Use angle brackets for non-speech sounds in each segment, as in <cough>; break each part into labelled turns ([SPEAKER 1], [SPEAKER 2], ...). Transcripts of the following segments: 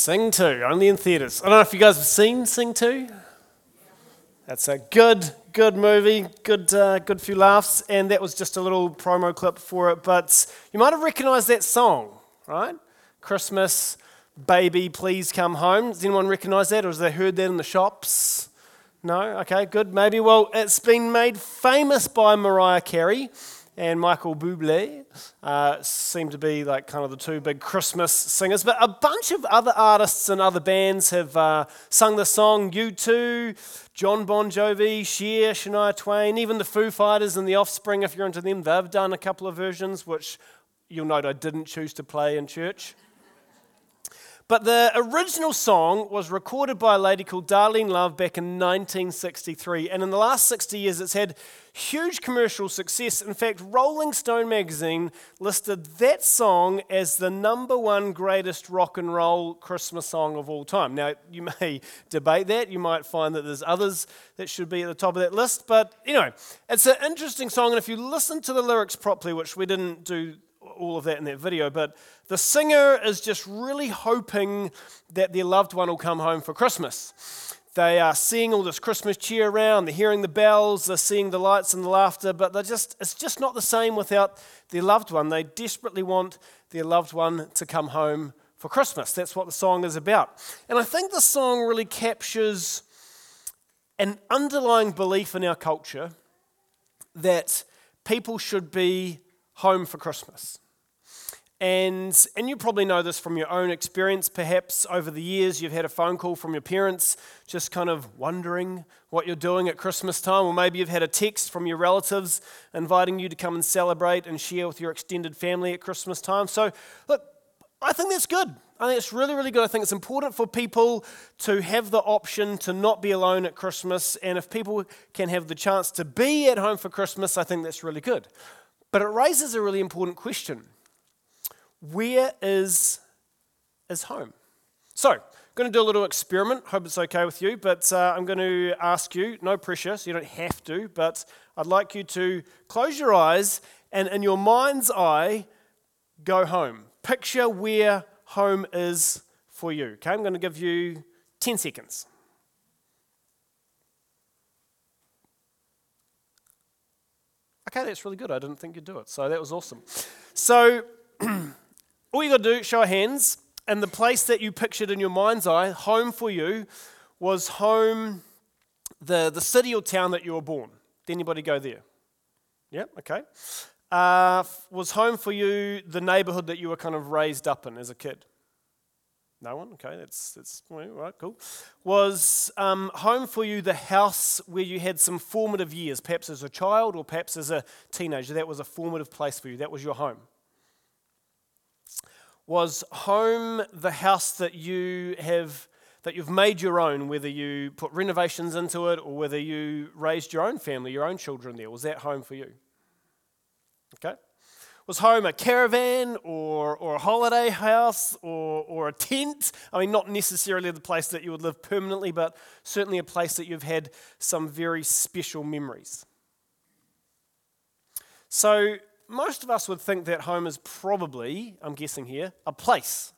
[SPEAKER 1] Sing 2, only in theatres. I don't know if you guys have seen Sing 2. That's a good, good movie, good, uh, good few laughs, and that was just a little promo clip for it. But you might have recognised that song, right? Christmas, baby, please come home. Does anyone recognise that, or has they heard that in the shops? No? Okay, good, maybe. Well, it's been made famous by Mariah Carey and Michael Bublé uh, seem to be like kind of the two big Christmas singers. But a bunch of other artists and other bands have uh, sung the song. U2, Jon Bon Jovi, Cher, Shania Twain, even the Foo Fighters and the Offspring, if you're into them, they've done a couple of versions, which you'll note I didn't choose to play in church. But the original song was recorded by a lady called Darlene Love back in 1963. And in the last 60 years, it's had huge commercial success. In fact, Rolling Stone magazine listed that song as the number one greatest rock and roll Christmas song of all time. Now, you <laughs> may debate that. You might find that there's others that should be at the top of that list. But anyway, it's an interesting song. And if you listen to the lyrics properly, which we didn't do all of that in that video, but the singer is just really hoping that their loved one will come home for Christmas. They are seeing all this Christmas cheer around, they're hearing the bells, they're seeing the lights and the laughter, but they're just, it's just not the same without their loved one. They desperately want their loved one to come home for Christmas. That's what the song is about. And I think the song really captures an underlying belief in our culture that people should be home for Christmas. And, and you probably know this from your own experience. Perhaps over the years you've had a phone call from your parents just kind of wondering what you're doing at Christmas time, or maybe you've had a text from your relatives inviting you to come and celebrate and share with your extended family at Christmas time. So, look, I think that's good. I think it's really, really good. I think it's important for people to have the option to not be alone at Christmas. And if people can have the chance to be at home for Christmas, I think that's really good. But it raises a really important question where is, is home? So, I'm going to do a little experiment. Hope it's okay with you, but uh, I'm going to ask you, no pressure, so you don't have to, but I'd like you to close your eyes and in your mind's eye, go home. Picture where home is for you. Okay, I'm going to give you 10 seconds. Okay, that's really good. I didn't think you'd do it. So that was awesome. So <clears throat> all you got to do, show hands, and the place that you pictured in your mind's eye, home for you, was home, the, the city or town that you were born. Did anybody go there? Yeah, okay. Uh, was home for you the neighborhood that you were kind of raised up in as a kid? No one? Okay, that's, that's right, cool. Was um, home for you the house where you had some formative years, perhaps as a child or perhaps as a teenager? That was a formative place for you. That was your home was home the house that you have that you've made your own, whether you put renovations into it or whether you raised your own family, your own children there. Was that home for you? Okay. Was home a caravan or, or a holiday house or, or a tent? I mean, not necessarily the place that you would live permanently, but certainly a place that you've had some very special memories. So, most of us would think that home is probably, I'm guessing here, a place.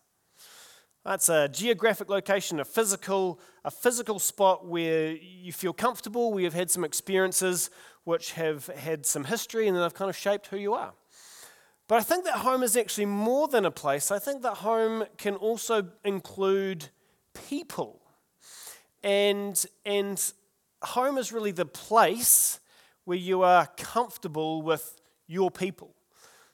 [SPEAKER 1] That's a geographic location, a physical, a physical spot where you feel comfortable, where you've had some experiences which have had some history and they've kind of shaped who you are. But I think that home is actually more than a place. I think that home can also include people. And, and home is really the place where you are comfortable with your people.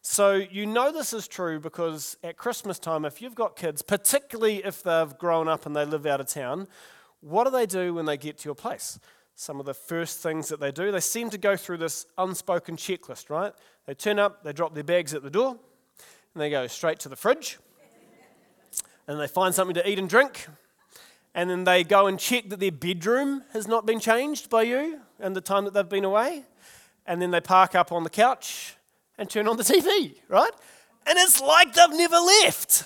[SPEAKER 1] So you know this is true because at Christmas time, if you've got kids, particularly if they've grown up and they live out of town, what do they do when they get to your place? Some of the first things that they do, they seem to go through this unspoken checklist, right? They turn up, they drop their bags at the door, and they go straight to the fridge, and they find something to eat and drink, and then they go and check that their bedroom has not been changed by you in the time that they've been away and then they park up on the couch and turn on the TV, right? And it's like they've never left.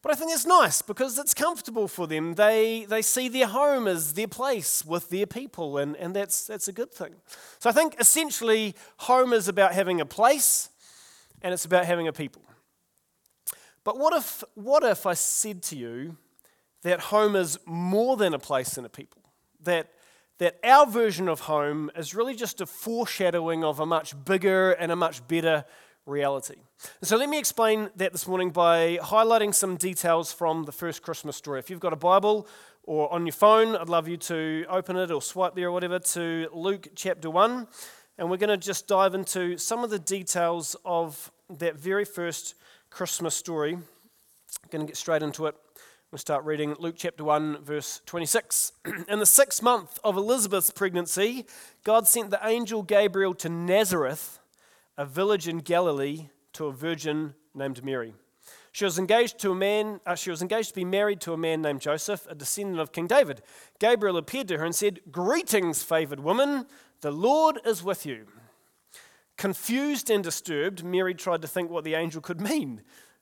[SPEAKER 1] But I think it's nice because it's comfortable for them. They, they see their home as their place with their people, and, and that's, that's a good thing. So I think essentially, home is about having a place and it's about having a people. But what if, what if I said to you that home is more than a place and a people? That, that our version of home is really just a foreshadowing of a much bigger and a much better reality. So let me explain that this morning by highlighting some details from the first Christmas story. If you've got a Bible or on your phone, I'd love you to open it or swipe there or whatever to Luke chapter 1. And we're going to just dive into some of the details of that very first Christmas story. I'm going to get straight into it. We'll start reading Luke chapter 1, verse 26. <clears throat> In the sixth month of Elizabeth's pregnancy, God sent the angel Gabriel to Nazareth, a village in Galilee, to a virgin named Mary. She was engaged to a man, uh, she was engaged to be married to a man named Joseph, a descendant of King David. Gabriel appeared to her and said, Greetings, favored woman, the Lord is with you. Confused and disturbed, Mary tried to think what the angel could mean.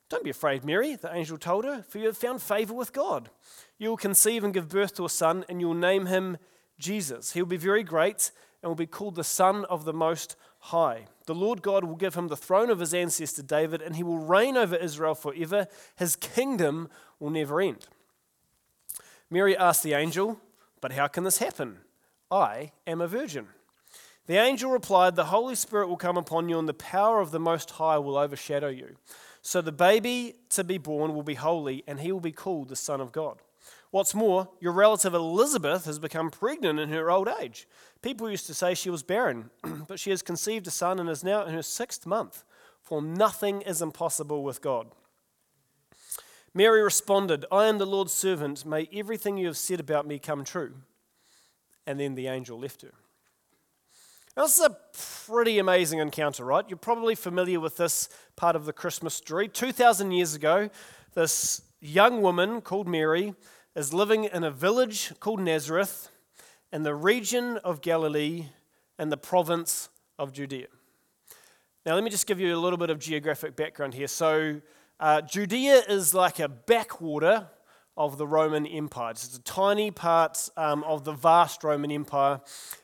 [SPEAKER 1] Don't be afraid, Mary, the angel told her, for you have found favor with God. You will conceive and give birth to a son, and you will name him Jesus. He will be very great and will be called the Son of the Most High. The Lord God will give him the throne of his ancestor David, and he will reign over Israel forever. His kingdom will never end. Mary asked the angel, But how can this happen? I am a virgin. The angel replied, The Holy Spirit will come upon you, and the power of the Most High will overshadow you. So the baby to be born will be holy, and he will be called the Son of God. What's more, your relative Elizabeth has become pregnant in her old age. People used to say she was barren, <clears throat> but she has conceived a son and is now in her sixth month, for nothing is impossible with God. Mary responded, I am the Lord's servant. May everything you have said about me come true. And then the angel left her. Now, this is a pretty amazing encounter, right? You're probably familiar with this part of the Christmas story. 2,000 years ago, this young woman called Mary is living in a village called Nazareth in the region of Galilee in the province of Judea. Now, let me just give you a little bit of geographic background here. So, uh, Judea is like a backwater of the Roman Empire. It's a tiny part um, of the vast Roman Empire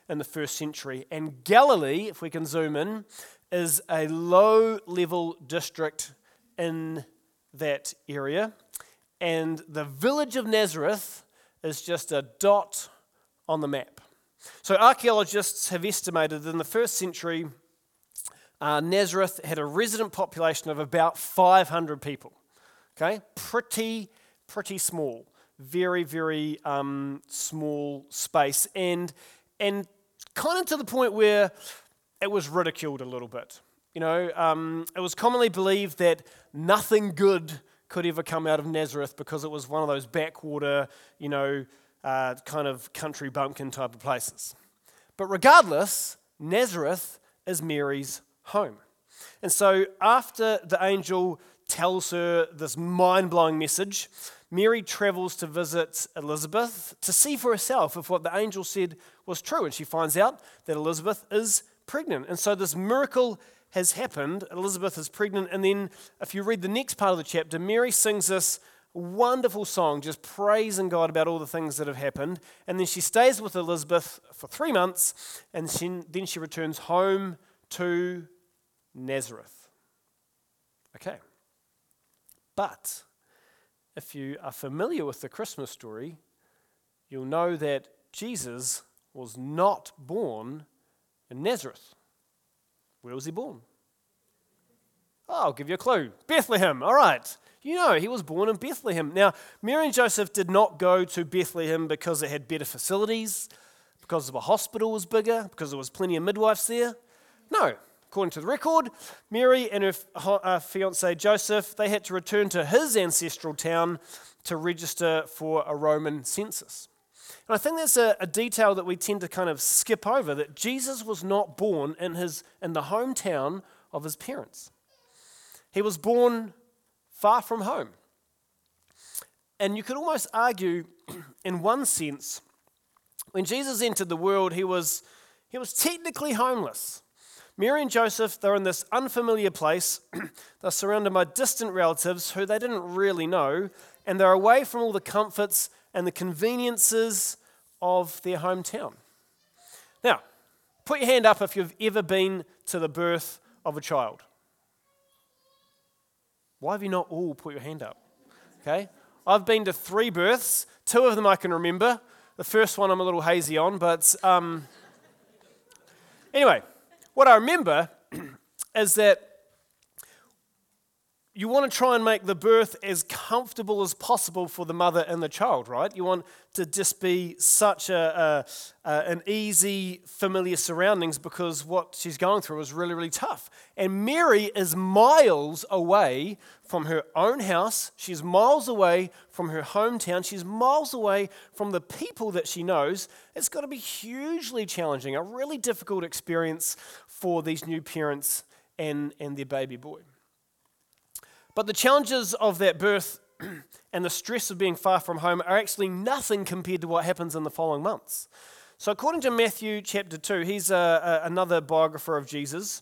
[SPEAKER 1] in the first century. And Galilee, if we can zoom in, is a low level district in that area. And the village of Nazareth is just a dot on the map. So, archaeologists have estimated that in the first century, uh, Nazareth had a resident population of about 500 people. Okay? Pretty pretty small, very, very um, small space, and, and kind of to the point where it was ridiculed a little bit. You know, um, it was commonly believed that nothing good could ever come out of Nazareth because it was one of those backwater, you know, uh, kind of country bumpkin type of places. But regardless, Nazareth is Mary's home. And so after the angel tells her this mind blowing message, Mary travels to visit Elizabeth to see for herself if what the angel said was true. And she finds out that Elizabeth is pregnant. And so this miracle has happened. Elizabeth is pregnant. And then, if you read the next part of the chapter, Mary sings this wonderful song, just praising God about all the things that have happened. And then she stays with Elizabeth for three months. And then she returns home to Nazareth. Okay. But if you are familiar with the Christmas story, you'll know that Jesus was not born in Nazareth. Where was he born? Oh, I'll give you a clue Bethlehem. All right. You know, he was born in Bethlehem. Now, Mary and Joseph did not go to Bethlehem because it had better facilities, because the hospital was bigger, because there was plenty of midwives there. No, According to the record, Mary and her fiance Joseph, they had to return to his ancestral town to register for a Roman census. And I think that's a, a, detail that we tend to kind of skip over that Jesus was not born in, his, in the hometown of his parents. He was born far from home. And you could almost argue, <clears throat> in one sense, when Jesus entered the world, he was, he was technically homeless. Mary and Joseph, they're in this unfamiliar place. <clears throat> they're surrounded by distant relatives who they didn't really know, and they're away from all the comforts and the conveniences of their hometown. Now, put your hand up if you've ever been to the birth of a child. Why have you not all put your hand up? Okay? I've been to three births. Two of them I can remember. The first one I'm a little hazy on, but um, anyway, what I remember <clears throat> is that you want to try and make the birth as comfortable as possible for the mother and the child, right? You want to just be such a, a, a, an easy, familiar surroundings because what she's going through is really, really tough. And Mary is miles away from her own house. She's miles away from her hometown. She's miles away from the people that she knows. It's got to be hugely challenging, a really difficult experience for these new parents and, and their baby boy. But the challenges of that birth <clears throat> and the stress of being far from home are actually nothing compared to what happens in the following months. So, according to Matthew chapter 2, he's a, a, another biographer of Jesus.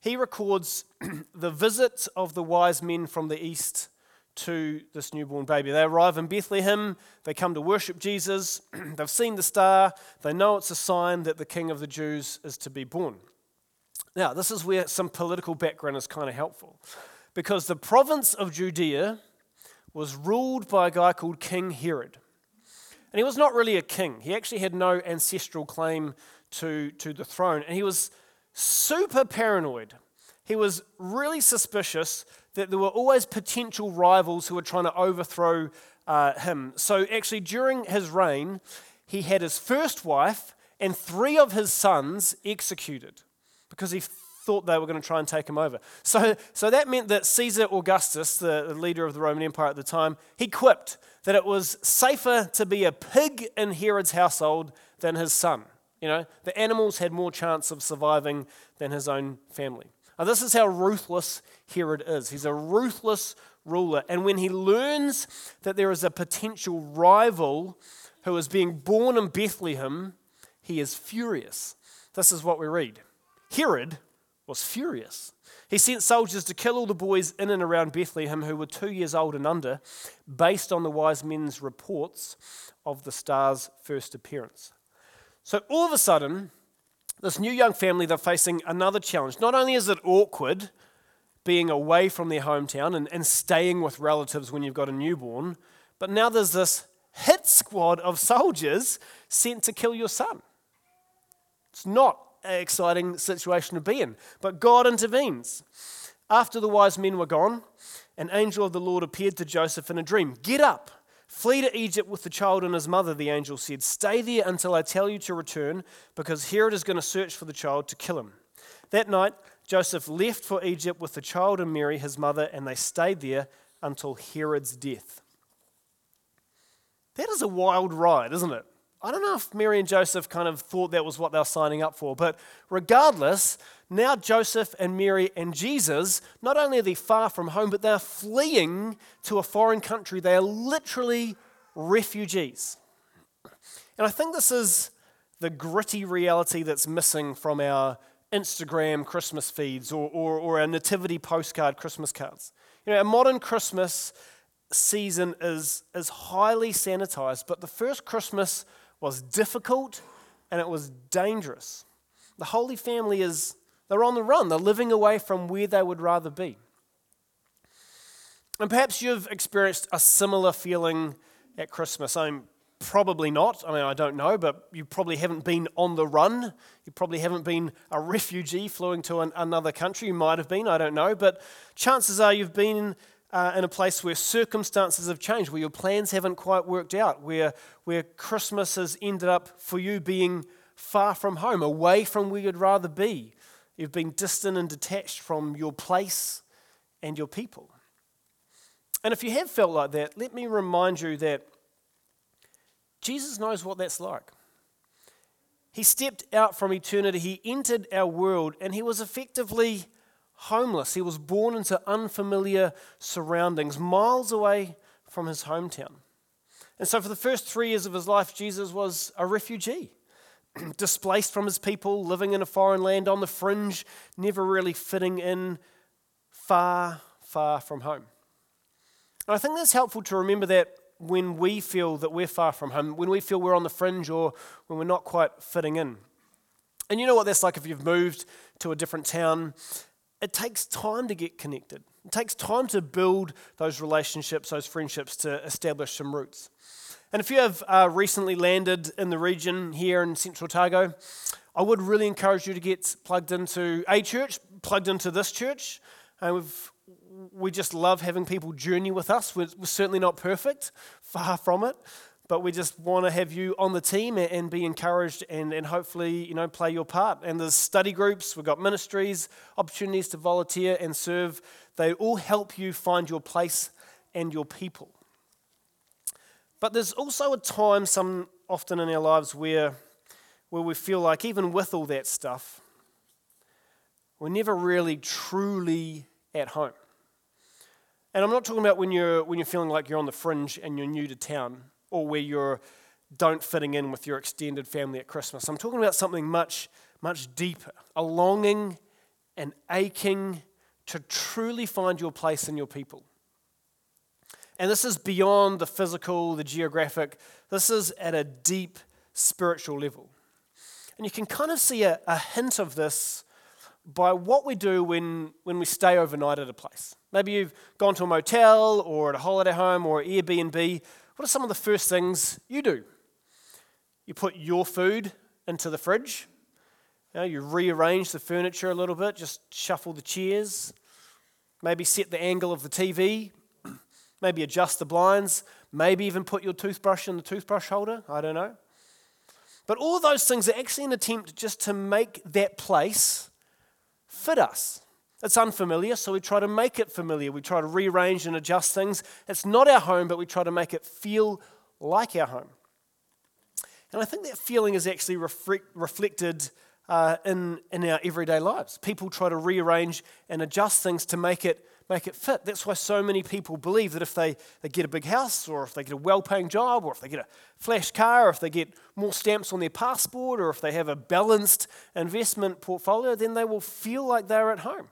[SPEAKER 1] He records <clears throat> the visit of the wise men from the east to this newborn baby. They arrive in Bethlehem, they come to worship Jesus, <clears throat> they've seen the star, they know it's a sign that the king of the Jews is to be born. Now, this is where some political background is kind of helpful because the province of Judea was ruled by a guy called King Herod. And he was not really a king, he actually had no ancestral claim to, to the throne. And he was super paranoid. He was really suspicious that there were always potential rivals who were trying to overthrow uh, him. So, actually, during his reign, he had his first wife and three of his sons executed because he thought they were going to try and take him over. So, so that meant that Caesar Augustus, the, leader of the Roman Empire at the time, he quipped that it was safer to be a pig in Herod's household than his son. You know, the animals had more chance of surviving than his own family. Now, this is how ruthless Herod is. He's a ruthless ruler. And when he learns that there is a potential rival who is being born in Bethlehem, he is furious. This is what we read Herod was furious. He sent soldiers to kill all the boys in and around Bethlehem who were two years old and under, based on the wise men's reports of the star's first appearance. So all of a sudden, this new young family, they're facing another challenge. Not only is it awkward being away from their hometown and, and staying with relatives when you've got a newborn, but now there's this hit squad of soldiers sent to kill your son. It's not exciting situation to be in. But God intervenes. After the wise men were gone, an angel of the Lord appeared to Joseph in a dream. Get up, flee to Egypt with the child and his mother, the angel said. Stay there until I tell you to return, because Herod is going to search for the child to kill him. That night, Joseph left for Egypt with the child and Mary, his mother, and they stayed there until Herod's death. That is a wild ride, isn't it? I don't know if Mary and Joseph kind of thought that was what they were signing up for, but regardless, now Joseph and Mary and Jesus, not only are they far from home, but they're fleeing to a foreign country. They are literally refugees. And I think this is the gritty reality that's missing from our Instagram Christmas feeds or, or, or our nativity postcard Christmas cards. You know, a modern Christmas season is, is highly sanitized, but the first Christmas was difficult and it was dangerous. The Holy Family is, they're on the run, they're living away from where they would rather be. And perhaps you've experienced a similar feeling at Christmas. I'm probably not. I mean, I don't know, but you probably haven't been on the run. You probably haven't been a refugee fleeing to an, another country. You might have been, I don't know. But chances are you've been uh, in a place where circumstances have changed, where your plans haven't quite worked out, where, where Christmas has ended up for you being far from home, away from where you'd rather be. You've been distant and detached from your place and your people. And if you have felt like that, let me remind you that Jesus knows what that's like. He stepped out from eternity, he entered our world, and he was effectively homeless. He was born into unfamiliar surroundings, miles away from his hometown. And so, for the first three years of his life, Jesus was a refugee, <clears throat> displaced from his people, living in a foreign land on the fringe, never really fitting in, far, far from home. And I think that's helpful to remember that when we feel that we're far from home, when we feel we're on the fringe or when we're not quite fitting in. And you know what that's like if you've moved to a different town it takes time to get connected. It takes time to build those relationships, those friendships, to establish some roots. And if you have uh, recently landed in the region here in Central Otago, I would really encourage you to get plugged into a church, plugged into this church. And we've, we just love having people journey with us. We're, we're certainly not perfect, far from it, but we just want to have you on the team and be encouraged and, and hopefully you know play your part. And there's study groups we've got ministries opportunities to volunteer and serve. They all help you find your place and your people. But there's also a time some often in our lives where where we feel like even with all that stuff we're never really truly at home. And i'm not talking about when you're when you're feeling like you're on the fringe and you're new to town or where you're don't fitting in with your extended family at Christmas. I'm talking about something much, much deeper a longing and aching to truly find your place in your people. And this is beyond the physical, the geographic, this is at a deep spiritual level. And you can kind of see a, a hint of this by what we do when, when we stay overnight at a place. Maybe you've gone to a motel or at a holiday home or Airbnb what are some of the first things you do? You put your food into the fridge. You, know, you rearrange the furniture a little bit, just shuffle the chairs, maybe set the angle of the TV, <clears throat> maybe adjust the blinds, maybe even put your toothbrush in the toothbrush holder. I don't know. But all those things are actually an attempt just to make that place fit us. It's unfamiliar, so we try to make it familiar. We try to rearrange and adjust things. It's not our home, but we try to make it feel like our home. And I think that feeling is actually reflect, reflected uh, in, in our everyday lives. People try to rearrange and adjust things to make it, make it fit. That's why so many people believe that if they, they get a big house, or if they get a well paying job, or if they get a flash car, or if they get more stamps on their passport, or if they have a balanced investment portfolio, then they will feel like they're at home.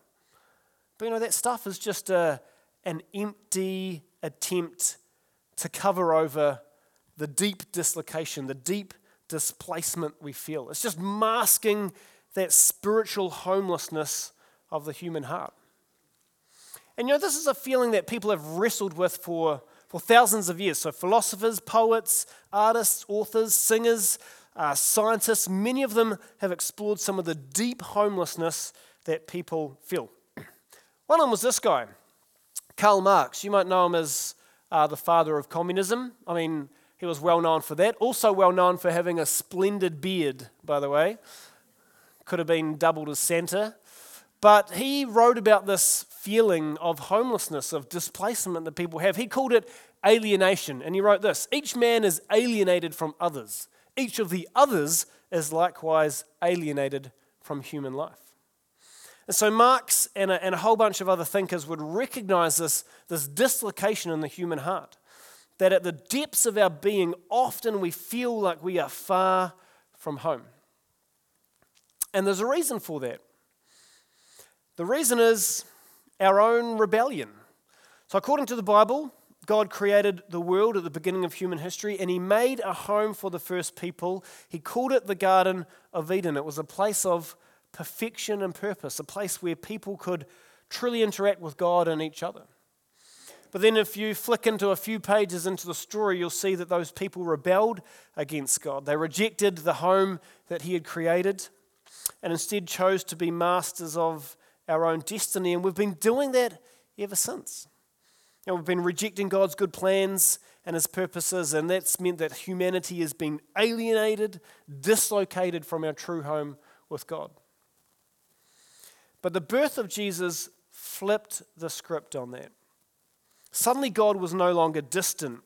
[SPEAKER 1] But you know, that stuff is just a, an empty attempt to cover over the deep dislocation, the deep displacement we feel. It's just masking that spiritual homelessness of the human heart. And you know, this is a feeling that people have wrestled with for, for thousands of years. So, philosophers, poets, artists, authors, singers, uh, scientists, many of them have explored some of the deep homelessness that people feel. One of them was this guy, Karl Marx. You might know him as uh, the father of communism. I mean, he was well known for that. Also, well known for having a splendid beard, by the way. Could have been doubled as Santa. But he wrote about this feeling of homelessness, of displacement that people have. He called it alienation. And he wrote this Each man is alienated from others, each of the others is likewise alienated from human life. And so Marx and a, and a whole bunch of other thinkers would recognize this, this dislocation in the human heart. That at the depths of our being, often we feel like we are far from home. And there's a reason for that. The reason is our own rebellion. So, according to the Bible, God created the world at the beginning of human history and He made a home for the first people. He called it the Garden of Eden. It was a place of perfection and purpose, a place where people could truly interact with God and each other. But then, if you flick into a few pages into the story, you'll see that those people rebelled against God. They rejected the home that He had created and instead chose to be masters of our own destiny. And we've been doing that ever since. Know, we've been rejecting God's good plans and His purposes, and that's meant that humanity has been alienated, dislocated from our true home with God. But the birth of Jesus flipped the script on that. Suddenly, God was no longer distant.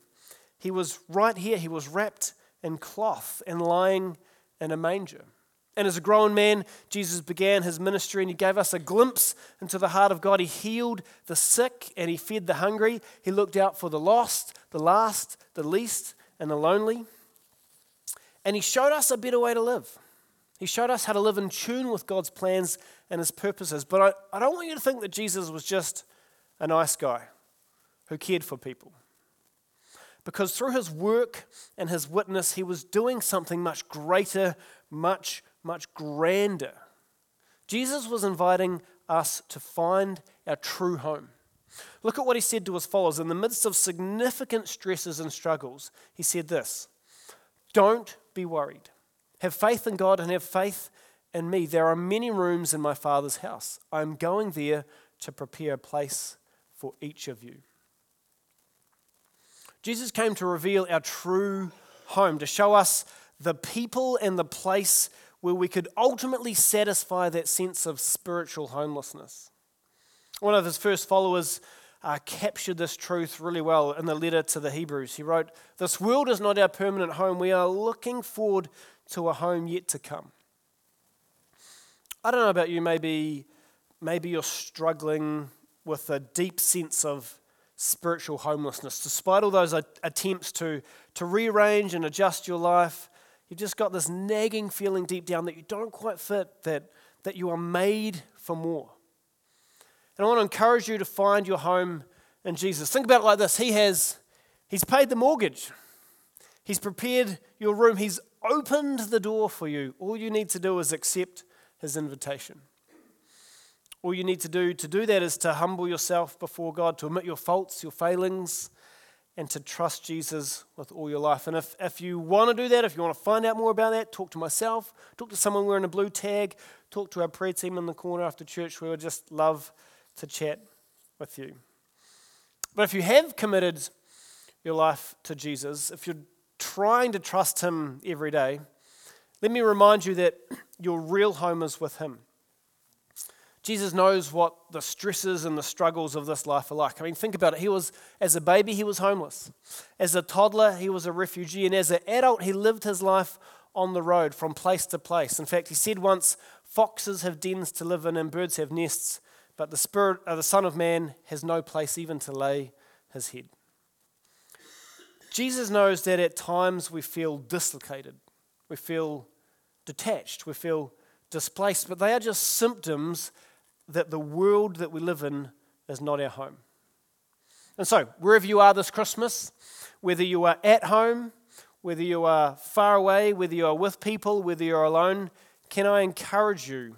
[SPEAKER 1] He was right here. He was wrapped in cloth and lying in a manger. And as a grown man, Jesus began his ministry and he gave us a glimpse into the heart of God. He healed the sick and he fed the hungry. He looked out for the lost, the last, the least, and the lonely. And he showed us a better way to live. He showed us how to live in tune with God's plans and his purposes. But I, I don't want you to think that Jesus was just a nice guy who cared for people. Because through his work and his witness, he was doing something much greater, much, much grander. Jesus was inviting us to find our true home. Look at what he said to his followers. In the midst of significant stresses and struggles, he said this Don't be worried. Have faith in God and have faith in me. There are many rooms in my Father's house. I am going there to prepare a place for each of you. Jesus came to reveal our true home, to show us the people and the place where we could ultimately satisfy that sense of spiritual homelessness. One of his first followers uh, captured this truth really well in the letter to the Hebrews. He wrote, This world is not our permanent home. We are looking forward to a home yet to come. I don't know about you, maybe, maybe you're struggling with a deep sense of spiritual homelessness. Despite all those attempts to, to rearrange and adjust your life, you've just got this nagging feeling deep down that you don't quite fit, that, that you are made for more. And I want to encourage you to find your home in Jesus. Think about it like this He has He's paid the mortgage. He's prepared your room. He's opened the door for you. All you need to do is accept his invitation. All you need to do to do that is to humble yourself before God, to admit your faults, your failings, and to trust Jesus with all your life. And if, if you want to do that, if you want to find out more about that, talk to myself, talk to someone wearing a blue tag, talk to our prayer team in the corner after church. We would just love to chat with you. But if you have committed your life to Jesus, if you're trying to trust Him every day, let me remind you that your real home is with Him. Jesus knows what the stresses and the struggles of this life are like. I mean, think about it. He was, as a baby, he was homeless. As a toddler, he was a refugee. And as an adult, he lived his life on the road from place to place. In fact, he said once, Foxes have dens to live in and birds have nests, but the Spirit, of the Son of Man, has no place even to lay his head. Jesus knows that at times we feel dislocated, we feel detached, we feel displaced, but they are just symptoms that the world that we live in is not our home. And so, wherever you are this Christmas, whether you are at home, whether you are far away, whether you are with people, whether you're alone, can I encourage you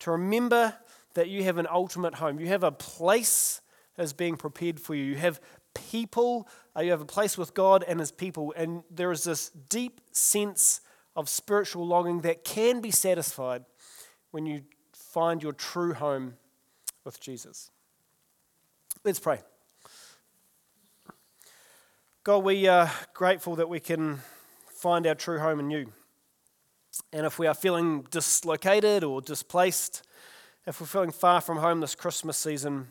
[SPEAKER 1] to remember that you have an ultimate home? You have a place that's being prepared for you. You have people, uh, you have a place with God and His people, and there is this deep sense of spiritual longing that can be satisfied when you find your true home with Jesus. Let's pray. God, we are grateful that we can find our true home in you. And if we are feeling dislocated or displaced, if we're feeling far from home this Christmas season,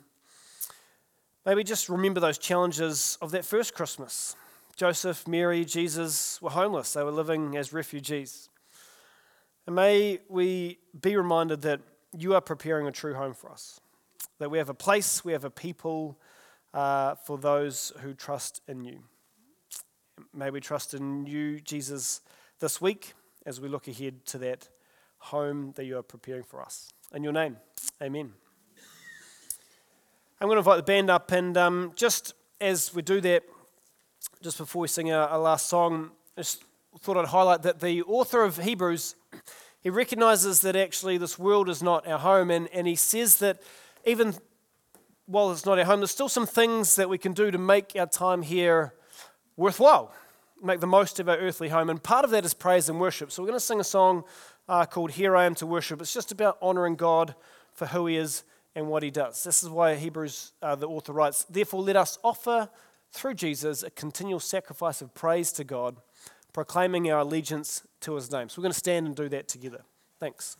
[SPEAKER 1] maybe just remember those challenges of that first Christmas. Joseph, Mary, Jesus were homeless, they were living as refugees. And may we be reminded that you are preparing a true home for us, that we have a place, we have a people uh, for those who trust in you. May we trust in you, Jesus, this week as we look ahead to that home that you are preparing for us. In your name, amen. I'm going to invite the band up, and um, just as we do that, just before we sing our, our last song, I just thought I'd highlight that the author of Hebrews, he recognizes that actually this world is not our home, and, and he says that even while it's not our home, there's still some things that we can do to make our time here worthwhile, make the most of our earthly home. And part of that is praise and worship. So we're going to sing a song uh, called Here I Am to Worship. It's just about honoring God for who He is and what He does. This is why Hebrews, uh, the author writes, Therefore, let us offer through Jesus, a continual sacrifice of praise to God, proclaiming our allegiance to his name. So we're going to stand and do that together. Thanks.